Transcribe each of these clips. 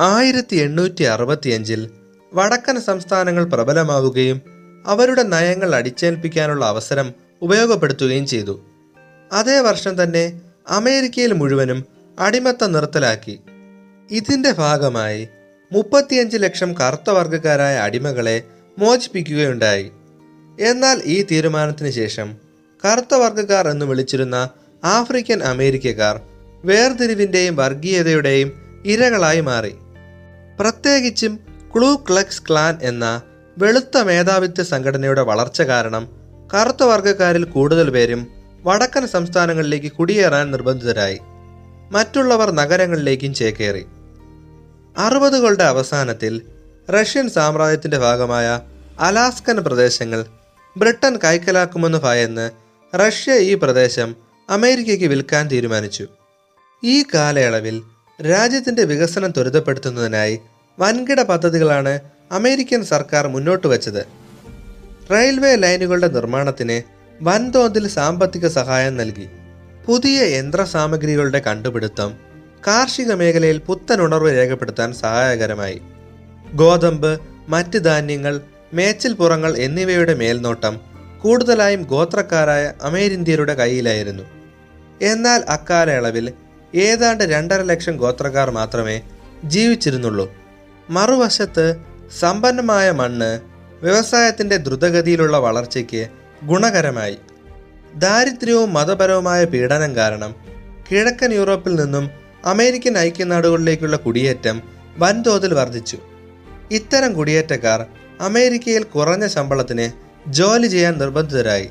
ആയിരത്തി എണ്ണൂറ്റി അറുപത്തിയഞ്ചിൽ വടക്കൻ സംസ്ഥാനങ്ങൾ പ്രബലമാവുകയും അവരുടെ നയങ്ങൾ അടിച്ചേൽപ്പിക്കാനുള്ള അവസരം ഉപയോഗപ്പെടുത്തുകയും ചെയ്തു. അതേ വർഷം തന്നെ അമേരിക്കയിൽ മുഴുവനും അടിമത്തം നിർത്തലാക്കി. ഇതിന്റെ ഭാഗമായി മുപ്പത്തിയഞ്ച് ലക്ഷം കറുത്ത വർഗക്കാരായ അടിമകളെ മോചിപ്പിക്കുകയുണ്ടായി. എന്നാൽ ഈ തീരുമാനത്തിന് ശേഷം കറുത്ത വർഗക്കാർ എന്ന് വിളിച്ചിരുന്ന ആഫ്രിക്കൻ അമേരിക്കക്കാർ വേർതിരിവിന്റെയും വർഗീയതയുടെയും ഇരകളായി മാറി. പ്രത്യേകിച്ചും ക്ലൂ ക്ലക്സ് ക്ലാൻ എന്ന വെളുത്ത മേധാവിത്വ സംഘടനയുടെ വളർച്ച കാരണം കറുത്ത വർഗക്കാരിൽ കൂടുതൽ പേരും വടക്കൻ സംസ്ഥാനങ്ങളിലേക്ക് കുടിയേറാൻ നിർബന്ധിതരായി. മറ്റുള്ളവർ നഗരങ്ങളിലേക്കും ചേക്കേറി. അറുപതുകളുടെ അവസാനത്തിൽ റഷ്യൻ സാമ്രാജ്യത്തിന്റെ ഭാഗമായ അലാസ്കൻ പ്രദേശങ്ങൾ ബ്രിട്ടൻ കൈക്കലാക്കുമെന്ന് ഭയന്ന് റഷ്യ ഈ പ്രദേശം അമേരിക്കയ്ക്ക് വിൽക്കാൻ തീരുമാനിച്ചു. ഈ കാലയളവിൽ രാജ്യത്തിന്റെ വികസനം ത്വരിതപ്പെടുത്തുന്നതിനായി വൻകിട പദ്ധതികളാണ് അമേരിക്കൻ സർക്കാർ മുന്നോട്ട് വച്ചത്. റെയിൽവേ ലൈനുകളുടെ നിർമ്മാണത്തിന് വൻതോതിൽ സാമ്പത്തിക സഹായം നൽകി. പുതിയ യന്ത്ര സാമഗ്രികളുടെ കണ്ടുപിടുത്തം കാർഷിക മേഖലയിൽ പുത്തൻ ഉണർവ് രേഖപ്പെടുത്താൻ സഹായകരമായി. ഗോതമ്പ് മറ്റ് ധാന്യങ്ങൾ മേച്ചിൽപ്പുറങ്ങൾ എന്നിവയുടെ മേൽനോട്ടം കൂടുതലായും ഗോത്രക്കാരായ അമേരിന്ത്യരുടെ കയ്യിലായിരുന്നു. എന്നാൽ അക്കാലയളവിൽ ഏതാണ്ട് രണ്ടര ലക്ഷം ഗോത്രക്കാർ മാത്രമേ ജീവിച്ചിരുന്നുള്ളൂ. മറുവശത്ത് സമ്പന്നമായ മണ്ണ് വ്യവസായത്തിന്റെ ദ്രുതഗതിയിലുള്ള വളർച്ചയ്ക്ക് ഗുണകരമായി. ദാരിദ്ര്യവും മതപരവുമായ പീഡനം കാരണം കിഴക്കൻ യൂറോപ്പിൽ നിന്നും അമേരിക്കൻ ഐക്യനാടുകളിലേക്കുള്ള കുടിയേറ്റം വൻതോതിൽ വർദ്ധിച്ചു. ഇത്തരം കുടിയേറ്റക്കാർ അമേരിക്കയിൽ കുറഞ്ഞ ശമ്പളത്തിന് ജോലി ചെയ്യാൻ നിർബന്ധിതരായി.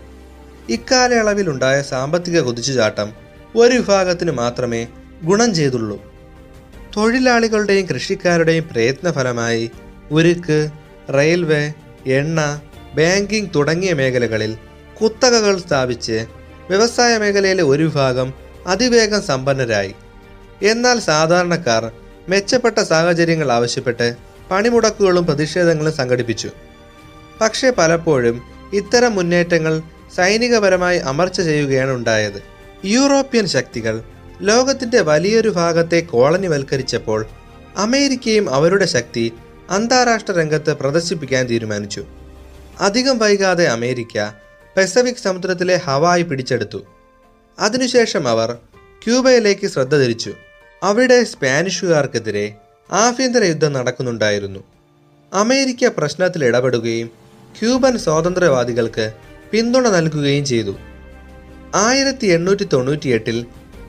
ഇക്കാലയളവിലുണ്ടായ സാമ്പത്തിക കുതിച്ചുചാട്ടം ഒരു വിഭാഗത്തിന് മാത്രമേ ഗുണം ചെയ്തുള്ളൂ. തൊഴിലാളികളുടെയും കൃഷിക്കാരുടെയും പ്രയത്നഫലമായി ഉരുക്ക് റെയിൽവേ എണ്ണ ബാങ്കിംഗ് തുടങ്ങിയ മേഖലകളിൽ കുത്തകകൾ സ്ഥാപിച്ച് വ്യവസായ മേഖലയിലെ ഒരു വിഭാഗം അതിവേഗം സമ്പന്നരായി. എന്നാൽ സാധാരണക്കാർ മെച്ചപ്പെട്ട സാഹചര്യങ്ങൾ ആവശ്യപ്പെട്ട് പണിമുടക്കുകളും പ്രതിഷേധങ്ങളും സംഘടിപ്പിച്ചു. പക്ഷേ പലപ്പോഴും ഇത്തരം മുന്നേറ്റങ്ങൾ സൈനികപരമായി അമർച്ച ചെയ്യുകയാണ് ഉണ്ടായത്. യൂറോപ്യൻ ശക്തികൾ ലോകത്തിന്റെ വലിയൊരു ഭാഗത്തെ കോളനിവൽക്കരിച്ചപ്പോൾ അമേരിക്കയും അവരുടെ ശക്തി അന്താരാഷ്ട്ര രംഗത്ത് പ്രദർശിപ്പിക്കാൻ തീരുമാനിച്ചു. അധികം വൈകാതെ അമേരിക്ക പെസഫിക് സമുദ്രത്തിലെ ഹവായി പിടിച്ചെടുത്തു. അതിനുശേഷം അവർ ക്യൂബയിലേക്ക് ശ്രദ്ധ തിരിച്ചു. അവിടെ സ്പാനിഷുകാർക്കെതിരെ ആഭ്യന്തര യുദ്ധം നടക്കുന്നുണ്ടായിരുന്നു. അമേരിക്ക പ്രശ്നത്തിൽ ഇടപെടുകയും ക്യൂബൻ സ്വാതന്ത്ര്യവാദികൾക്ക് പിന്തുണ നൽകുകയും ചെയ്തു. ആയിരത്തി എണ്ണൂറ്റി തൊണ്ണൂറ്റിയെട്ടിൽ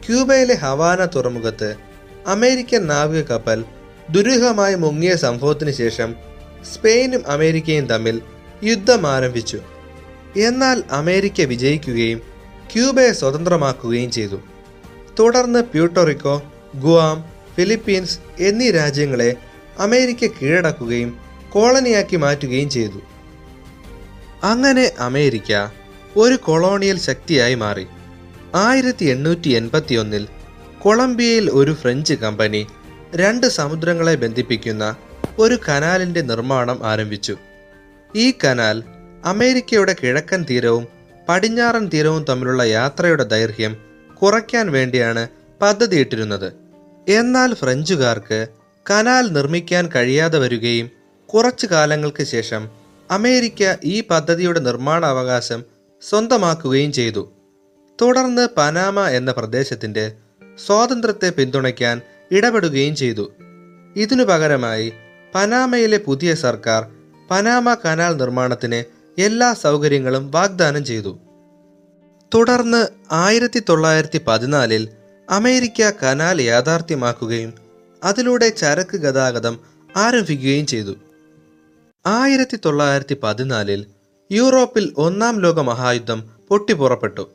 ക്യൂബയിലെ ഹവാന തുറമുഖത്ത് അമേരിക്കൻ നാവിക കപ്പൽ ദുരൂഹമായി മുങ്ങിയ സംഭവത്തിന് ശേഷം സ്പെയിനും അമേരിക്കയും തമ്മിൽ യുദ്ധം ആരംഭിച്ചു. എന്നാൽ അമേരിക്ക വിജയിക്കുകയും ക്യൂബയെ സ്വതന്ത്രമാക്കുകയും ചെയ്തു. തുടർന്ന് പ്യൂട്ടോറിക്കോ ഗുവാം ഫിലിപ്പീൻസ് എന്നീ രാജ്യങ്ങളെ അമേരിക്ക കീഴടക്കുകയും കോളനിയാക്കി മാറ്റുകയും ചെയ്തു. അങ്ങനെ അമേരിക്ക ഒരു കൊളോണിയൽ ശക്തിയായി മാറി. ആയിരത്തി എണ്ണൂറ്റി എൺപത്തി ഒന്നിൽ കൊളംബിയയിൽ ഒരു ഫ്രഞ്ച് കമ്പനി രണ്ട് സമുദ്രങ്ങളെ ബന്ധിപ്പിക്കുന്ന ഒരു കനാലിന്റെ നിർമ്മാണം ആരംഭിച്ചു. ഈ കനാൽ അമേരിക്കയുടെ കിഴക്കൻ തീരവും പടിഞ്ഞാറൻ തീരവും തമ്മിലുള്ള യാത്രയുടെ ദൈർഘ്യം കുറയ്ക്കാൻ വേണ്ടിയാണ് പദ്ധതിയിട്ടിരുന്നത്. എന്നാൽ ഫ്രഞ്ചുകാർക്ക് കനാൽ നിർമ്മിക്കാൻ കഴിയാതെ വരികയും കുറച്ചു കാലങ്ങൾക്ക് ശേഷം അമേരിക്ക ഈ പദ്ധതിയുടെ നിർമ്മാണ അവകാശം സ്വന്തമാക്കുകയും ചെയ്തു. തുടർന്ന് പനാമ എന്ന പ്രദേശത്തിന്റെ സ്വാതന്ത്ര്യത്തെ പിന്തുണയ്ക്കാൻ ഇടപെടുകയും ചെയ്തു. ഇതിനു പകരമായി പനാമയിലെ പുതിയ സർക്കാർ പനാമ കനാൽ നിർമ്മാണത്തിന് എല്ലാ സൗകര്യങ്ങളും വാഗ്ദാനം ചെയ്തു. തുടർന്ന് ആയിരത്തി തൊള്ളായിരത്തി പതിനാലിൽ അമേരിക്ക കനാൽ യാഥാർത്ഥ്യമാക്കുകയും അതിലൂടെ ചരക്ക് ഗതാഗതം ആരംഭിക്കുകയും ചെയ്തു. ആയിരത്തി തൊള്ളായിരത്തി പതിനാലിൽ യൂറോപ്പിൽ ഒന്നാം ലോക മഹായുദ്ധം പൊട്ടിപ്പുറപ്പെട്ടു.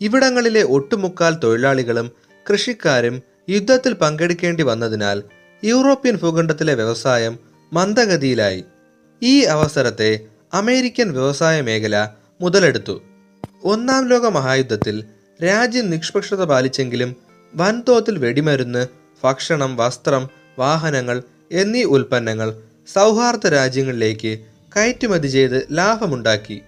ഇവിടങ്ങളിലെ ഒട്ടുമുക്കാൽ തൊഴിലാളികളും കൃഷിക്കാരും യുദ്ധത്തിൽ പങ്കെടുക്കേണ്ടി വന്നതിനാൽ യൂറോപ്യൻ ഭൂഖണ്ഡത്തിലെ വ്യവസായം മന്ദഗതിയിലായി. ഈ അവസരത്തെ അമേരിക്കൻ വ്യവസായ മേഖല മുതലെടുത്തു. ഒന്നാം ലോക മഹായുദ്ധത്തിൽ രാജ്യം നിഷ്പക്ഷത പാലിച്ചെങ്കിലും വൻതോതിൽ വെടിമരുന്ന് ഭക്ഷണം വസ്ത്രം വാഹനങ്ങൾ എന്നീ ഉൽപ്പന്നങ്ങൾ സൗഹാർദ്ദ രാജ്യങ്ങളിലേക്ക് കയറ്റുമതി ചെയ്ത് ലാഭമുണ്ടാക്കി.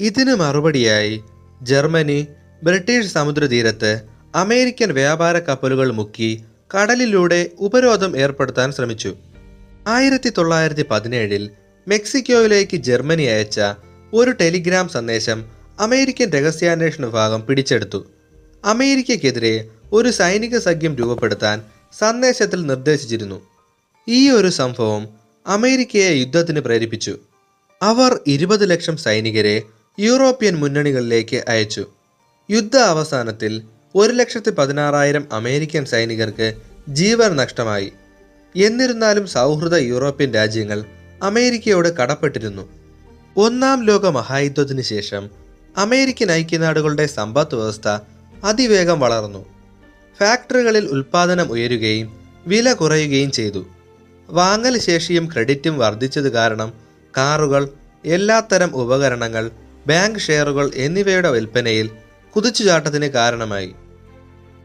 ഇതിന് മറുപടിയായി ജർമ്മനി ബ്രിട്ടീഷ് സമുദ്രതീരത്ത് അമേരിക്കൻ വ്യാപാര കപ്പലുകൾ മുക്കി കടലിലൂടെ ഉപരോധം ഏർപ്പെടുത്താൻ ശ്രമിച്ചു. ആയിരത്തി തൊള്ളായിരത്തി പതിനേഴിൽ മെക്സിക്കോയിലേക്ക് ജർമ്മനി അയച്ച ഒരു ടെലിഗ്രാം സന്ദേശം അമേരിക്കൻ രഹസ്യാന്വേഷണ വിഭാഗം പിടിച്ചെടുത്തു. അമേരിക്കയ്ക്കെതിരെ ഒരു സൈനിക സഖ്യം രൂപപ്പെടുത്താൻ സന്ദേശത്തിൽ നിർദ്ദേശിച്ചിരുന്നു. ഈ ഒരു സംഭവം അമേരിക്കയെ യുദ്ധത്തിന് പ്രേരിപ്പിച്ചു. അവർ ഇരുപത് ലക്ഷം സൈനികരെ യൂറോപ്യൻ മുന്നണികളിലേക്ക് അയച്ചു. യുദ്ധ അവസാനത്തിൽ ഒരു ലക്ഷത്തി പതിനാറായിരം അമേരിക്കൻ സൈനികർക്ക് ജീവൻ നഷ്ടമായി. എന്നിരുന്നാലും സൗഹൃദ യൂറോപ്യൻ രാജ്യങ്ങൾ അമേരിക്കയോട് കടപ്പെട്ടിരുന്നു. ഒന്നാം ലോക മഹായുദ്ധത്തിന് ശേഷം അമേരിക്കൻ ഐക്യനാടുകളുടെ സമ്പദ് വ്യവസ്ഥ അതിവേഗം വളർന്നു. ഫാക്ടറികളിൽ ഉൽപാദനം ഉയരുകയും വില കുറയുകയും ചെയ്തു. വാങ്ങൽ ശേഷിയും ക്രെഡിറ്റും വർദ്ധിച്ചത് കാരണം കാറുകൾ എല്ലാത്തരം ഉപകരണങ്ങൾ ബാങ്ക് ഷെയറുകൾ എന്നിവയുടെ വിൽപ്പനയിൽ കുതിച്ചുചാട്ടത്തിന് കാരണമായി.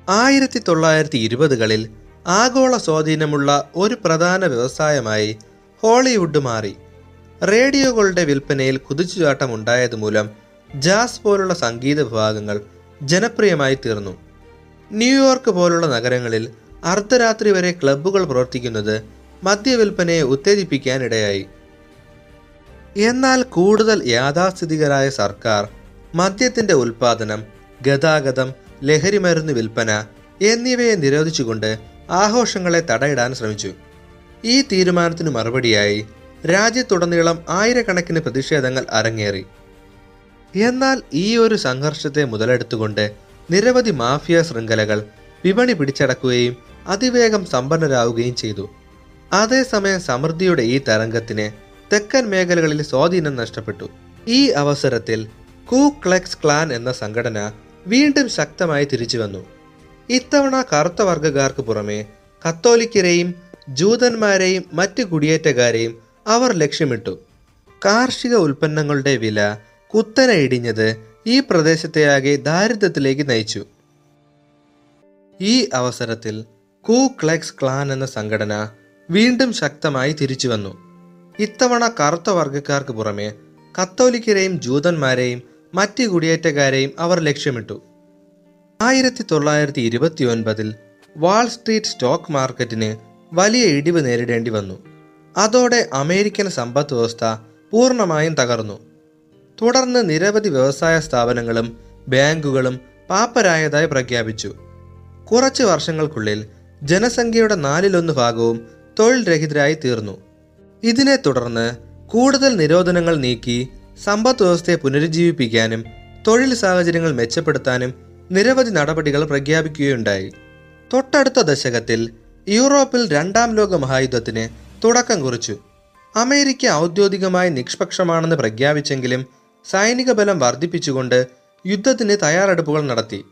ആയിരത്തി തൊള്ളായിരത്തി ഇരുപതുകളിൽ ആഗോള സ്വാധീനമുള്ള ഒരു പ്രധാന വ്യവസായമായി ഹോളിവുഡ് മാറി. റേഡിയോകളുടെ വിൽപ്പനയിൽ കുതിച്ചുചാട്ടം ഉണ്ടായത് മൂലം ജാസ് പോലുള്ള സംഗീത വിഭാഗങ്ങൾ ജനപ്രിയമായി തീർന്നു. ന്യൂയോർക്ക് പോലുള്ള നഗരങ്ങളിൽ അർദ്ധരാത്രി വരെ ക്ലബ്ബുകൾ പ്രവർത്തിക്കുന്നത് മദ്യവിൽപ്പനയെ ഉത്തേജിപ്പിക്കാനിടയായി. എന്നാൽ കൂടുതൽ യാഥാസ്ഥിതികരായ സർക്കാർ മദ്യത്തിന്റെ ഉൽപാദനം ഗതാഗതം ലഹരിമരുന്ന് വിൽപ്പന എന്നിവയെ നിരോധിച്ചുകൊണ്ട് ആഘോഷങ്ങളെ തടയിടാൻ ശ്രമിച്ചു. ഈ തീരുമാനത്തിനു മറുപടിയായി രാജ്യത്തുടനീളം ആയിരക്കണക്കിന് പ്രതിഷേധങ്ങൾ അരങ്ങേറി. എന്നാൽ ഈ ഒരു സംഘർഷത്തെ മുതലെടുത്തുകൊണ്ട് നിരവധി മാഫിയ ശൃംഖലകൾ വിപണി പിടിച്ചടക്കുകയും അതിവേഗം സമ്പന്നരാകുകയും ചെയ്തു. അതേസമയം സമൃദ്ധിയുടെ ഈ തരംഗത്തിന് തെക്കൻ മേഖലകളിൽ സ്വാധീനം നഷ്ടപ്പെട്ടു. ഈ അവസരത്തിൽ കൂ ക്ലെക്സ് ക്ലാൻ എന്ന സംഘടന വീണ്ടും ശക്തമായി തിരിച്ചു വന്നു. ഇത്തവണ കറുത്ത വർഗക്കാർക്ക് പുറമെ കത്തോലിക്കരെയും ജൂതന്മാരെയും മറ്റ് കുടിയേറ്റക്കാരെയും അവർ ലക്ഷ്യമിട്ടു. കാർഷിക ഉൽപ്പന്നങ്ങളുടെ വില കുത്തനെ ഇടിഞ്ഞത് ഈ പ്രദേശത്തെയാകെ ദാരിദ്ര്യത്തിലേക്ക് നയിച്ചു. ഈ അവസരത്തിൽ കൂ ക്ലെക്സ് ക്ലാൻ എന്ന സംഘടന വീണ്ടും ശക്തമായി തിരിച്ചു വന്നു. ഇത്തവണ കറുത്ത വർഗക്കാർക്ക് പുറമെ കത്തോലിക്കരെയും ജൂതന്മാരെയും മറ്റ് കുടിയേറ്റക്കാരെയും അവർ ലക്ഷ്യമിട്ടു. ആയിരത്തി തൊള്ളായിരത്തി ഇരുപത്തി ഒൻപതിൽ വാൾ സ്ട്രീറ്റ് സ്റ്റോക്ക് മാർക്കറ്റിന് വലിയ ഇടിവ് നേരിടേണ്ടി വന്നു. അതോടെ അമേരിക്കൻ സമ്പദ് വ്യവസ്ഥ പൂർണമായും തകർന്നു. തുടർന്ന് നിരവധി വ്യവസായ സ്ഥാപനങ്ങളും ബാങ്കുകളും പാപ്പരായതായി പ്രഖ്യാപിച്ചു. കുറച്ച് വർഷങ്ങൾക്കുള്ളിൽ ജനസംഖ്യയുടെ നാലിലൊന്ന് ഭാഗവും തൊഴിൽ രഹിതരായി തീർന്നു. ഇതിനെ തുടർന്ന് കൂടുതൽ നിരോധനങ്ങൾ നീക്കി സമ്പദ് വ്യവസ്ഥയെ പുനരുജ്ജീവിപ്പിക്കാനും തൊഴിൽ സാഹചര്യങ്ങൾ മെച്ചപ്പെടുത്താനും നിരവധി നടപടികൾ പ്രഖ്യാപിക്കുകയുണ്ടായി. തൊട്ടടുത്ത ദശകത്തിൽ യൂറോപ്പിൽ രണ്ടാം ലോക മഹായുദ്ധത്തിന് തുടക്കം കുറിച്ചു. അമേരിക്ക ഔദ്യോഗികമായി നിഷ്പക്ഷമാണെന്ന് പ്രഖ്യാപിച്ചെങ്കിലും സൈനിക ബലം വർദ്ധിപ്പിച്ചുകൊണ്ട് യുദ്ധത്തിന് തയ്യാറെടുപ്പുകൾ നടത്തി.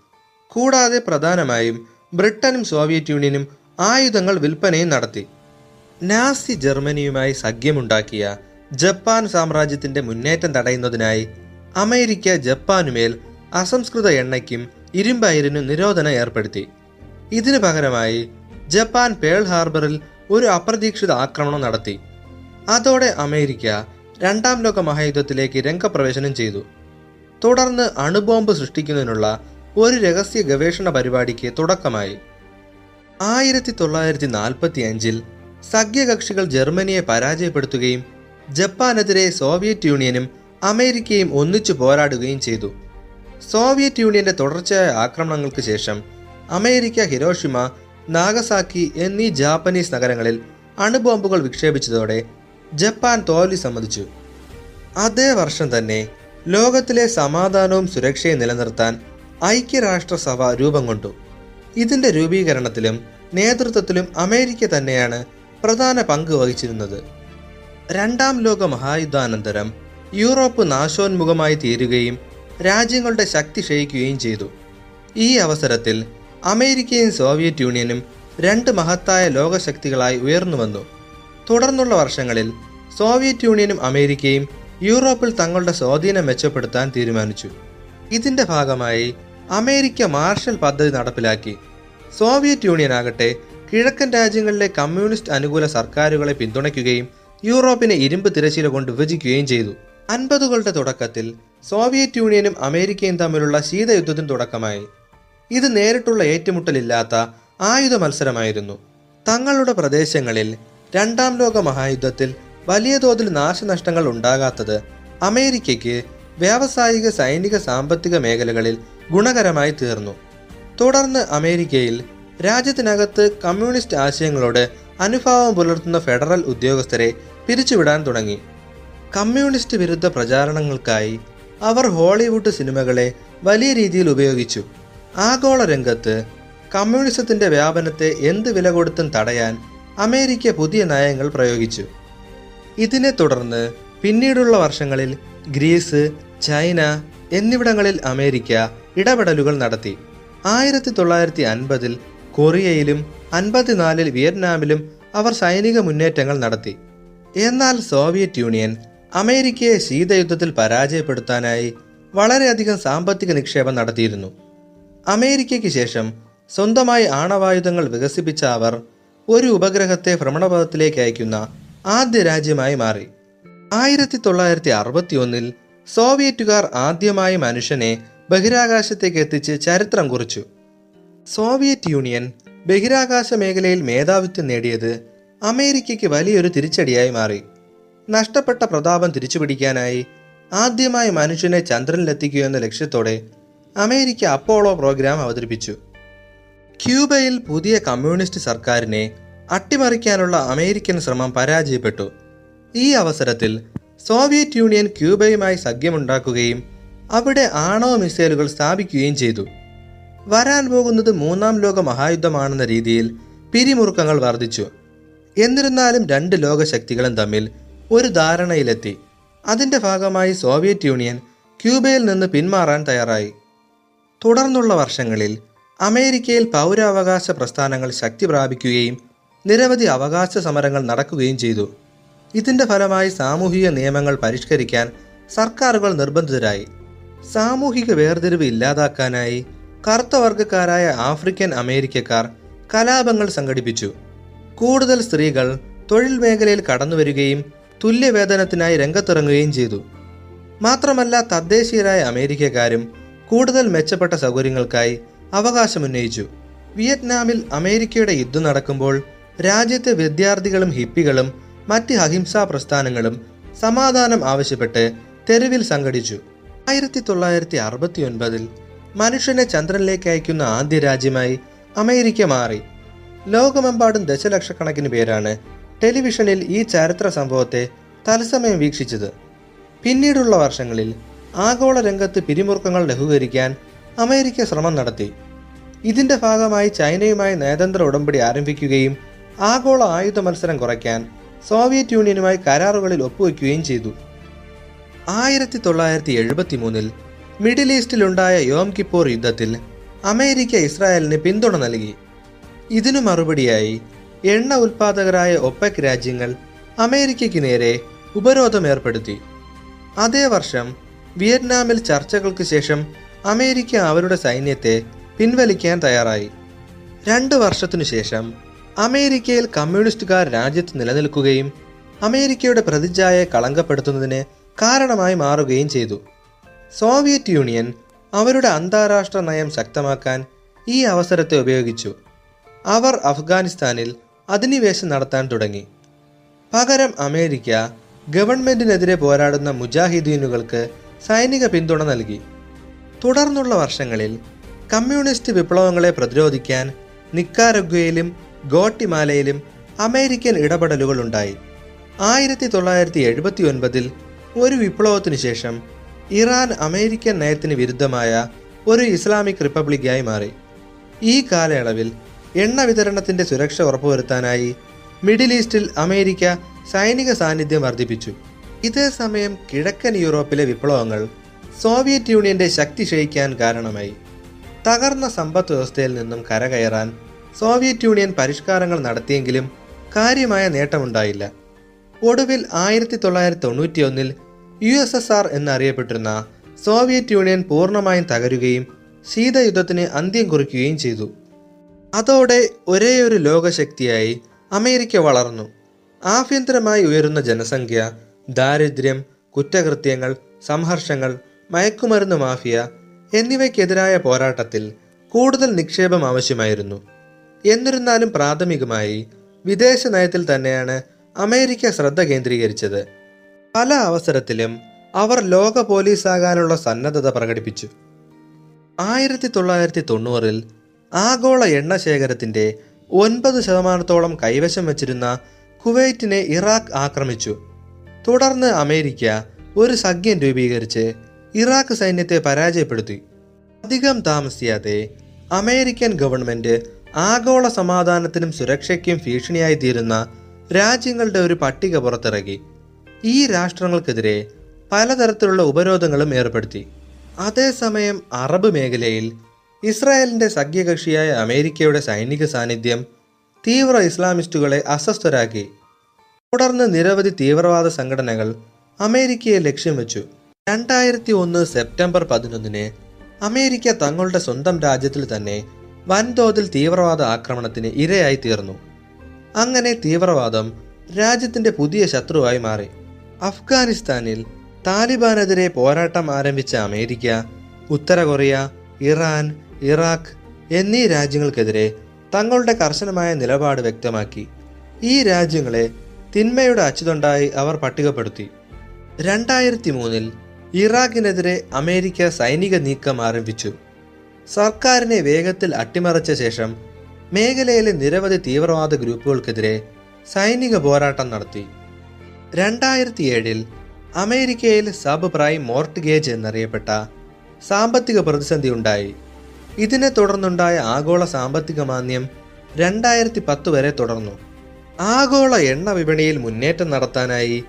കൂടാതെ പ്രധാനമായും ബ്രിട്ടനും സോവിയറ്റ് യൂണിയനും ആയുധങ്ങൾ വിൽപ്പനയും നടത്തി. നാസി ജർമ്മനിയുമായി സഖ്യമുണ്ടാക്കിയ ജപ്പാൻ സാമ്രാജ്യത്തിന്റെ മുന്നേറ്റം തടയുന്നതിനായി അമേരിക്ക ജപ്പാനുമേൽ അസംസ്കൃത എണ്ണയ്ക്കും ഇരുമ്പയിരിനും നിരോധനം ഏർപ്പെടുത്തി. ഇതിനു പകരമായി ജപ്പാൻ പേൾ ഹാർബറിൽ ഒരു അപ്രതീക്ഷിത ആക്രമണം നടത്തി. അതോടെ അമേരിക്ക രണ്ടാം ലോക മഹായുദ്ധത്തിലേക്ക് രംഗപ്രവേശനം ചെയ്തു. തുടർന്ന് അണുബോംബ് സൃഷ്ടിക്കുന്നതിനുള്ള ഒരു രഹസ്യ ഗവേഷണ പരിപാടിക്ക് തുടക്കമായി. ആയിരത്തി തൊള്ളായിരത്തി നാൽപ്പത്തി അഞ്ചിൽ സഖ്യകക്ഷികൾ ജർമ്മനിയെ പരാജയപ്പെടുത്തുകയും ജപ്പാനെതിരെ സോവിയറ്റ് യൂണിയനും അമേരിക്കയും ഒന്നിച്ചു പോരാടുകയും ചെയ്തു. സോവിയറ്റ് യൂണിയന്റെ തുടർച്ചയായ ആക്രമണങ്ങൾക്ക് ശേഷം അമേരിക്ക ഹിരോഷിമ നാഗസാക്കി എന്നീ ജാപ്പനീസ് നഗരങ്ങളിൽ അണുബോംബുകൾ വിക്ഷേപിച്ചതോടെ ജപ്പാൻ തോൽവി സമ്മതിച്ചു. അതേ വർഷം തന്നെ ലോകത്തിലെ സമാധാനവും സുരക്ഷയും നിലനിർത്താൻ ഐക്യരാഷ്ട്രസഭ രൂപം കൊണ്ടു. ഇതിന്റെ രൂപീകരണത്തിലും നേതൃത്വത്തിലും അമേരിക്ക തന്നെയാണ് പ്രധാന പങ്ക് വഹിച്ചിരുന്നത്. രണ്ടാം ലോക മഹായുദ്ധാനന്തരം യൂറോപ്പ് നാശോന്മുഖമായി തീരുകയും രാജ്യങ്ങളുടെ ശക്തി ക്ഷയിക്കുകയും ചെയ്തു. ഈ അവസരത്തിൽ അമേരിക്കയും സോവിയറ്റ് യൂണിയനും രണ്ട് മഹത്തായ ലോകശക്തികളായി ഉയർന്നു വന്നു. തുടർന്നുള്ള വർഷങ്ങളിൽ സോവിയറ്റ് യൂണിയനും അമേരിക്കയും യൂറോപ്പിൽ തങ്ങളുടെ സ്വാധീനം മെച്ചപ്പെടുത്താൻ തീരുമാനിച്ചു. ഇതിന്റെ ഭാഗമായി അമേരിക്ക മാർഷൽ പദ്ധതി നടപ്പിലാക്കി. സോവിയറ്റ് യൂണിയൻ ആകട്ടെ കിഴക്കൻ രാജ്യങ്ങളിലെ കമ്മ്യൂണിസ്റ്റ് അനുകൂല സർക്കാരുകളെ പിന്തുണയ്ക്കുകയും യൂറോപ്പിനെ ഇരുമ്പ് തിരശ്ശീല കൊണ്ട് വിഭജിക്കുകയും ചെയ്തു. അൻപതുകളുടെ തുടക്കത്തിൽ സോവിയറ്റ് യൂണിയനും അമേരിക്കയും തമ്മിലുള്ള ശീതയുദ്ധത്തിന് തുടക്കമായി. ഇത് നേരിട്ടുള്ള ഏറ്റുമുട്ടലില്ലാത്ത ആയുധ മത്സരമായിരുന്നു. തങ്ങളുടെ പ്രദേശങ്ങളിൽ രണ്ടാം ലോക മഹായുദ്ധത്തിൽ വലിയ തോതിൽ നാശനഷ്ടങ്ങൾ ഉണ്ടാകാത്തത് അമേരിക്കയ്ക്ക് വ്യാവസായിക സൈനിക സാമ്പത്തിക മേഖലകളിൽ ഗുണകരമായി തീർന്നു. തുടർന്ന് അമേരിക്കയിൽ രാജ്യത്തിനകത്ത് കമ്മ്യൂണിസ്റ്റ് ആശയങ്ങളോട് അനുഭാവം പുലർത്തുന്ന ഫെഡറൽ ഉദ്യോഗസ്ഥരെ പിരിച്ചുവിടാൻ തുടങ്ങി. കമ്മ്യൂണിസ്റ്റ് വിരുദ്ധ പ്രചാരണങ്ങൾക്കായി അവർ ഹോളിവുഡ് സിനിമകളെ വലിയ രീതിയിൽ ഉപയോഗിച്ചു. ആഗോള രംഗത്ത് കമ്മ്യൂണിസത്തിന്റെ വ്യാപനത്തെ എന്ത് വില കൊടുത്തും തടയാൻ അമേരിക്ക പുതിയ നയങ്ങൾ പ്രയോഗിച്ചു. ഇതിനെ തുടർന്ന് പിന്നീടുള്ള വർഷങ്ങളിൽ ഗ്രീസ് ചൈന എന്നിവിടങ്ങളിൽ അമേരിക്ക ഇടപെടലുകൾ നടത്തി. ആയിരത്തി തൊള്ളായിരത്തി അൻപതിൽ കൊറിയയിലും അൻപത്തിനാലിൽ വിയറ്റ്നാമിലും അവർ സൈനിക മുന്നേറ്റങ്ങൾ നടത്തി. എന്നാൽ സോവിയറ്റ് യൂണിയൻ അമേരിക്കയെ ശീതയുദ്ധത്തിൽ പരാജയപ്പെടുത്താനായി വളരെയധികം സാമ്പത്തിക നിക്ഷേപം നടത്തിയിരുന്നു. അമേരിക്കയ്ക്ക് ശേഷം സ്വന്തമായി ആണവായുധങ്ങൾ വികസിപ്പിച്ച അവർ ഒരു ഉപഗ്രഹത്തെ ഭ്രമണപഥത്തിലേക്ക് അയക്കുന്ന ആദ്യ രാജ്യമായി മാറി. ആയിരത്തി തൊള്ളായിരത്തി അറുപത്തി ഒന്നിൽ സോവിയറ്റുകാർ ആദ്യമായി മനുഷ്യനെ ബഹിരാകാശത്തേക്ക് എത്തിച്ച് ചരിത്രം കുറിച്ചു. സോവിയറ്റ് യൂണിയൻ ബഹിരാകാശ മേഖലയിൽ മേധാവിത്വം നേടിയത് അമേരിക്കയ്ക്ക് വലിയൊരു തിരിച്ചടിയായി മാറി. നഷ്ടപ്പെട്ട പ്രതാപം തിരിച്ചുപിടിക്കാനായി ആദ്യമായി മനുഷ്യനെ ചന്ദ്രനിലെത്തിക്കുക എന്ന ലക്ഷ്യത്തോടെ അമേരിക്ക അപ്പോളോ പ്രോഗ്രാം അവതരിപ്പിച്ചു. ക്യൂബയിൽ പുതിയ കമ്മ്യൂണിസ്റ്റ് സർക്കാരിനെ അട്ടിമറിക്കാനുള്ള അമേരിക്കൻ ശ്രമം പരാജയപ്പെട്ടു. ഈ അവസരത്തിൽ സോവിയറ്റ് യൂണിയൻ ക്യൂബയുമായി സഖ്യമുണ്ടാക്കുകയും അവിടെ ആണവ മിസൈലുകൾ സ്ഥാപിക്കുകയും ചെയ്തു. വരാൻ പോകുന്നത് മൂന്നാം ലോക മഹായുദ്ധമാണെന്ന രീതിയിൽ പിരിമുറുക്കങ്ങൾ വർദ്ധിച്ചു. എന്നിരുന്നാലും രണ്ട് ലോകശക്തികളും തമ്മിൽ ഒരു ധാരണയിലെത്തി. അതിന്റെ ഭാഗമായി സോവിയറ്റ് യൂണിയൻ ക്യൂബയിൽ നിന്ന് പിന്മാറാൻ തയ്യാറായി. തുടർന്നുള്ള വർഷങ്ങളിൽ അമേരിക്കയിൽ പൗരാവകാശ പ്രസ്ഥാനങ്ങൾ ശക്തി പ്രാപിക്കുകയും നിരവധി അവകാശ സമരങ്ങൾ നടക്കുകയും ചെയ്തു. ഇതിന്റെ ഫലമായി സാമൂഹിക നിയമങ്ങൾ പരിഷ്കരിക്കാൻ സർക്കാരുകൾ നിർബന്ധിതരായി. സാമൂഹിക വേർതിരിവ് ഇല്ലാതാക്കാനായി കറുത്ത വർഗക്കാരായ ആഫ്രിക്കൻ അമേരിക്കക്കാർ കലാപങ്ങൾ സംഘടിപ്പിച്ചു. കൂടുതൽ സ്ത്രീകൾ തൊഴിൽ മേഖലയിൽ കടന്നുവരികയും തുല്യവേതനത്തിനായി രംഗത്തിറങ്ങുകയും ചെയ്തു. മാത്രമല്ല തദ്ദേശീയരായ അമേരിക്കക്കാരും കൂടുതൽ മെച്ചപ്പെട്ട സൗകര്യങ്ങൾക്കായി അവകാശമുന്നയിച്ചു. വിയറ്റ്നാമിൽ അമേരിക്കയുടെ യുദ്ധം നടക്കുമ്പോൾ രാജ്യത്തെ വിദ്യാർത്ഥികളും ഹിപ്പികളും മറ്റ് അഹിംസാ പ്രസ്ഥാനങ്ങളും സമാധാനം ആവശ്യപ്പെട്ട് തെരുവിൽ സംഘടിച്ചു. ആയിരത്തി തൊള്ളായിരത്തി അറുപത്തി ഒൻപതിൽ മനുഷ്യനെ ചന്ദ്രനിലേക്ക് അയക്കുന്ന ആദ്യ രാജ്യമായി അമേരിക്ക മാറി. ലോകമെമ്പാടും ദശലക്ഷക്കണക്കിന് പേരാണ് ടെലിവിഷനിൽ ഈ ചരിത്ര സംഭവത്തെ തത്സമയം വീക്ഷിച്ചത്. പിന്നീടുള്ള വർഷങ്ങളിൽ ആഗോള രംഗത്ത് പിരിമുറുക്കങ്ങൾ ലഘൂകരിക്കാൻ അമേരിക്ക ശ്രമം നടത്തി. ഇതിന്റെ ഭാഗമായി ചൈനയുമായി നയതന്ത്ര ഉടമ്പടി ആരംഭിക്കുകയും ആഗോള ആയുധ മത്സരം കുറയ്ക്കാൻ സോവിയറ്റ് യൂണിയനുമായി കരാറുകളിൽ ഒപ്പുവെക്കുകയും ചെയ്തു. ആയിരത്തി തൊള്ളായിരത്തി എഴുപത്തി മൂന്നിൽ മിഡിൽ ഈസ്റ്റിലുണ്ടായ യോം കിപ്പോർ യുദ്ധത്തിൽ അമേരിക്ക ഇസ്രായേലിന് പിന്തുണ നൽകി. ഇതിനു മറുപടിയായി എണ്ണ ഉൽപാദകരായ ഒപ്പക് രാജ്യങ്ങൾ അമേരിക്കയ്ക്ക് നേരെ ഉപരോധം ഏർപ്പെടുത്തി അതേ വർഷം വിയറ്റ്നാമിൽ ചർച്ചകൾക്ക് ശേഷം അമേരിക്ക അവരുടെ സൈന്യത്തെ പിൻവലിക്കാൻ തയ്യാറായി. രണ്ട് വർഷത്തിനു ശേഷം അമേരിക്കയിൽ കമ്മ്യൂണിസ്റ്റുകാർ രാജ്യത്ത് നിലനിൽക്കുകയും അമേരിക്കയുടെ പ്രതിച്ഛായയെ കളങ്കപ്പെടുത്തുന്നതിന് കാരണമായി മാറുകയും ചെയ്തു. സോവിയറ്റ് യൂണിയൻ അവരുടെ അന്താരാഷ്ട്ര നയം ശക്തമാക്കാൻ ഈ അവസരത്തെ ഉപയോഗിച്ചു. അവർ അഫ്ഗാനിസ്ഥാനിൽ അധിനിവേശം നടത്താൻ തുടങ്ങി. പകരം അമേരിക്ക ഗവൺമെന്റിനെതിരെ പോരാടുന്ന മുജാഹിദീനുകൾക്ക് സൈനിക പിന്തുണ നൽകി. തുടർന്നുള്ള വർഷങ്ങളിൽ കമ്മ്യൂണിസ്റ്റ് വിപ്ലവങ്ങളെ പ്രതിരോധിക്കാൻ നിക്കാരഗ്വയിലും ഗോട്ടിമാലയിലും അമേരിക്കൻ ഇടപെടലുകൾ ഉണ്ടായി. ആയിരത്തി തൊള്ളായിരത്തി എഴുപത്തി ഒൻപതിൽ ഒരു വിപ്ലവത്തിനു ശേഷം ഇറാൻ അമേരിക്കൻ നയത്തിന് വിരുദ്ധമായ ഒരു ഇസ്ലാമിക് റിപ്പബ്ലിക്കായി മാറി. ഈ കാലയളവിൽ എണ്ണ വിതരണത്തിന്റെ സുരക്ഷ ഉറപ്പുവരുത്താനായി മിഡിൽ ഈസ്റ്റിൽ അമേരിക്ക സൈനിക സാന്നിധ്യം വർദ്ധിപ്പിച്ചു. ഇതേ സമയം കിഴക്കൻ യൂറോപ്പിലെ വിപ്ലവങ്ങൾ സോവിയറ്റ് യൂണിയന്റെ ശക്തി ക്ഷയിക്കാൻ കാരണമായി. തകർന്ന സമ്പദ് വ്യവസ്ഥയിൽ നിന്നും കരകയറാൻ സോവിയറ്റ് യൂണിയൻ പരിഷ്കാരങ്ങൾ നടത്തിയെങ്കിലും കാര്യമായ നേട്ടമുണ്ടായില്ല. ഒടുവിൽ ആയിരത്തി തൊള്ളായിരത്തി തൊണ്ണൂറ്റിയൊന്നിൽ യു എസ് എസ് ആർ എന്നറിയപ്പെട്ടിരുന്ന സോവിയറ്റ് യൂണിയൻ പൂർണമായും തകരുകയും ശീതയുദ്ധത്തിന് അന്ത്യം കുറിക്കുകയും ചെയ്തു. അതോടെ ഒരേയൊരു ലോകശക്തിയായി അമേരിക്ക വളർന്നു. ആഭ്യന്തരമായി ഉയരുന്ന ജനസംഖ്യ ദാരിദ്ര്യം കുറ്റകൃത്യങ്ങൾ സംഘർഷങ്ങൾ മയക്കുമരുന്ന് മാഫിയ എന്നിവയ്ക്കെതിരായ പോരാട്ടത്തിൽ കൂടുതൽ നിക്ഷേപം ആവശ്യമായിരുന്നു. എന്നിരുന്നാലും പ്രാഥമികമായി വിദേശ നയത്തിൽ തന്നെയാണ് അമേരിക്ക ശ്രദ്ധ കേന്ദ്രീകരിച്ചത്. പല അവസരത്തിലും അവർ ലോക പോലീസാകാനുള്ള സന്നദ്ധത പ്രകടിപ്പിച്ചു. ആയിരത്തി തൊള്ളായിരത്തി തൊണ്ണൂറിൽ ആഗോള എണ്ണ ശേഖരത്തിന്റെ ഒൻപത് ശതമാനത്തോളം കൈവശം വച്ചിരുന്ന കുവൈറ്റിനെ ഇറാഖ് ആക്രമിച്ചു. തുടർന്ന് അമേരിക്ക ഒരു സഖ്യം രൂപീകരിച്ച് ഇറാഖ് സൈന്യത്തെ പരാജയപ്പെടുത്തി. അധികം താമസിയാതെ അമേരിക്കൻ ഗവൺമെന്റ് ആഗോള സമാധാനത്തിനും സുരക്ഷയ്ക്കും ഭീഷണിയായി തീരുന്ന രാജ്യങ്ങളുടെ ഒരു പട്ടിക പുറത്തിറക്കി. ഈ രാഷ്ട്രങ്ങൾക്കെതിരെ പലതരത്തിലുള്ള ഉപരോധങ്ങളും ഏർപ്പെടുത്തി. അതേസമയം അറബ് മേഖലയിൽ ഇസ്രായേലിന്റെ സഖ്യകക്ഷിയായ അമേരിക്കയുടെ സൈനിക സാന്നിധ്യം തീവ്ര ഇസ്ലാമിസ്റ്റുകളെ അസ്വസ്ഥരാക്കി. തുടർന്ന് നിരവധി തീവ്രവാദ സംഘടനകൾ അമേരിക്കയെ ലക്ഷ്യം വെച്ചു. രണ്ടായിരത്തി ഒന്ന് സെപ്റ്റംബർ പതിനൊന്നിന് അമേരിക്ക തങ്ങളുടെ സ്വന്തം രാജ്യത്തിൽ തന്നെ വൻതോതിൽ തീവ്രവാദ ആക്രമണത്തിന് ഇരയായി തീർന്നു. അങ്ങനെ തീവ്രവാദം രാജ്യത്തിന്റെ പുതിയ ശത്രുവായി മാറി. അഫ്ഗാനിസ്ഥാനിൽ താലിബാനെതിരെ പോരാട്ടം ആരംഭിച്ച അമേരിക്ക ഉത്തര കൊറിയ ഇറാൻ ഇറാഖ് എന്നീ രാജ്യങ്ങൾക്കെതിരെ തങ്ങളുടെ കർശനമായ നിലപാട് വ്യക്തമാക്കി. ഈ രാജ്യങ്ങളെ തിന്മയുടെ അച്ചുതൊണ്ടായി അവർ പട്ടികപ്പെടുത്തി. രണ്ടായിരത്തി മൂന്നിൽ ഇറാഖിനെതിരെ അമേരിക്ക സൈനിക നീക്കം ആരംഭിച്ചു. സർക്കാരിനെ വേഗത്തിൽ അട്ടിമറിച്ച ശേഷം മേഖലയിലെ നിരവധി തീവ്രവാദ ഗ്രൂപ്പുകൾക്കെതിരെ സൈനിക പോരാട്ടം നടത്തി. രണ്ടായിരത്തി ഏഴിൽ അമേരിക്കയിൽ സബ് പ്രൈം മോർട്ട്ഗേജ് എന്നറിയപ്പെട്ട സാമ്പത്തിക പ്രതിസന്ധി ഉണ്ടായി ഇതിനെ തുടർന്നുണ്ടായ ആഗോള സാമ്പത്തിക മാന്ദ്യം രണ്ടായിരത്തി പത്ത് വരെ തുടർന്നു. ആഗോള എണ്ണ വിപണിയിൽ മുന്നേറ്റം നടത്താനായി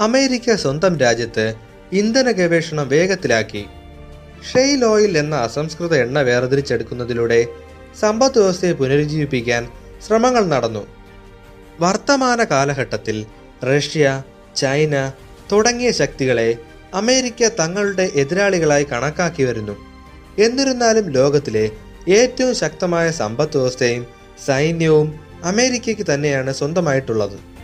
അമേരിക്ക സ്വന്തം രാജ്യത്ത് ഇന്ധന ഗവേഷണം വേഗത്തിലാക്കി. ഷെയിൽ ഓയിൽ എന്ന അസംസ്കൃത എണ്ണ വേർതിരിച്ചെടുക്കുന്നതിലൂടെ സമ്പദ് വ്യവസ്ഥയെ പുനരുജ്ജീവിപ്പിക്കാൻ ശ്രമങ്ങൾ നടന്നു. വർത്തമാന കാലഘട്ടത്തിൽ റഷ്യ ചൈന തുടങ്ങിയ ശക്തികളെ അമേരിക്ക തങ്ങളുടെ എതിരാളികളായി കണക്കാക്കി വരുന്നു. എന്നിരുന്നാലും ലോകത്തിലെ ഏറ്റവും ശക്തമായ സമ്പദ് വ്യവസ്ഥയും സൈന്യവും അമേരിക്കയ്ക്ക് തന്നെയാണ് സ്വന്തമായിട്ടുള്ളത്.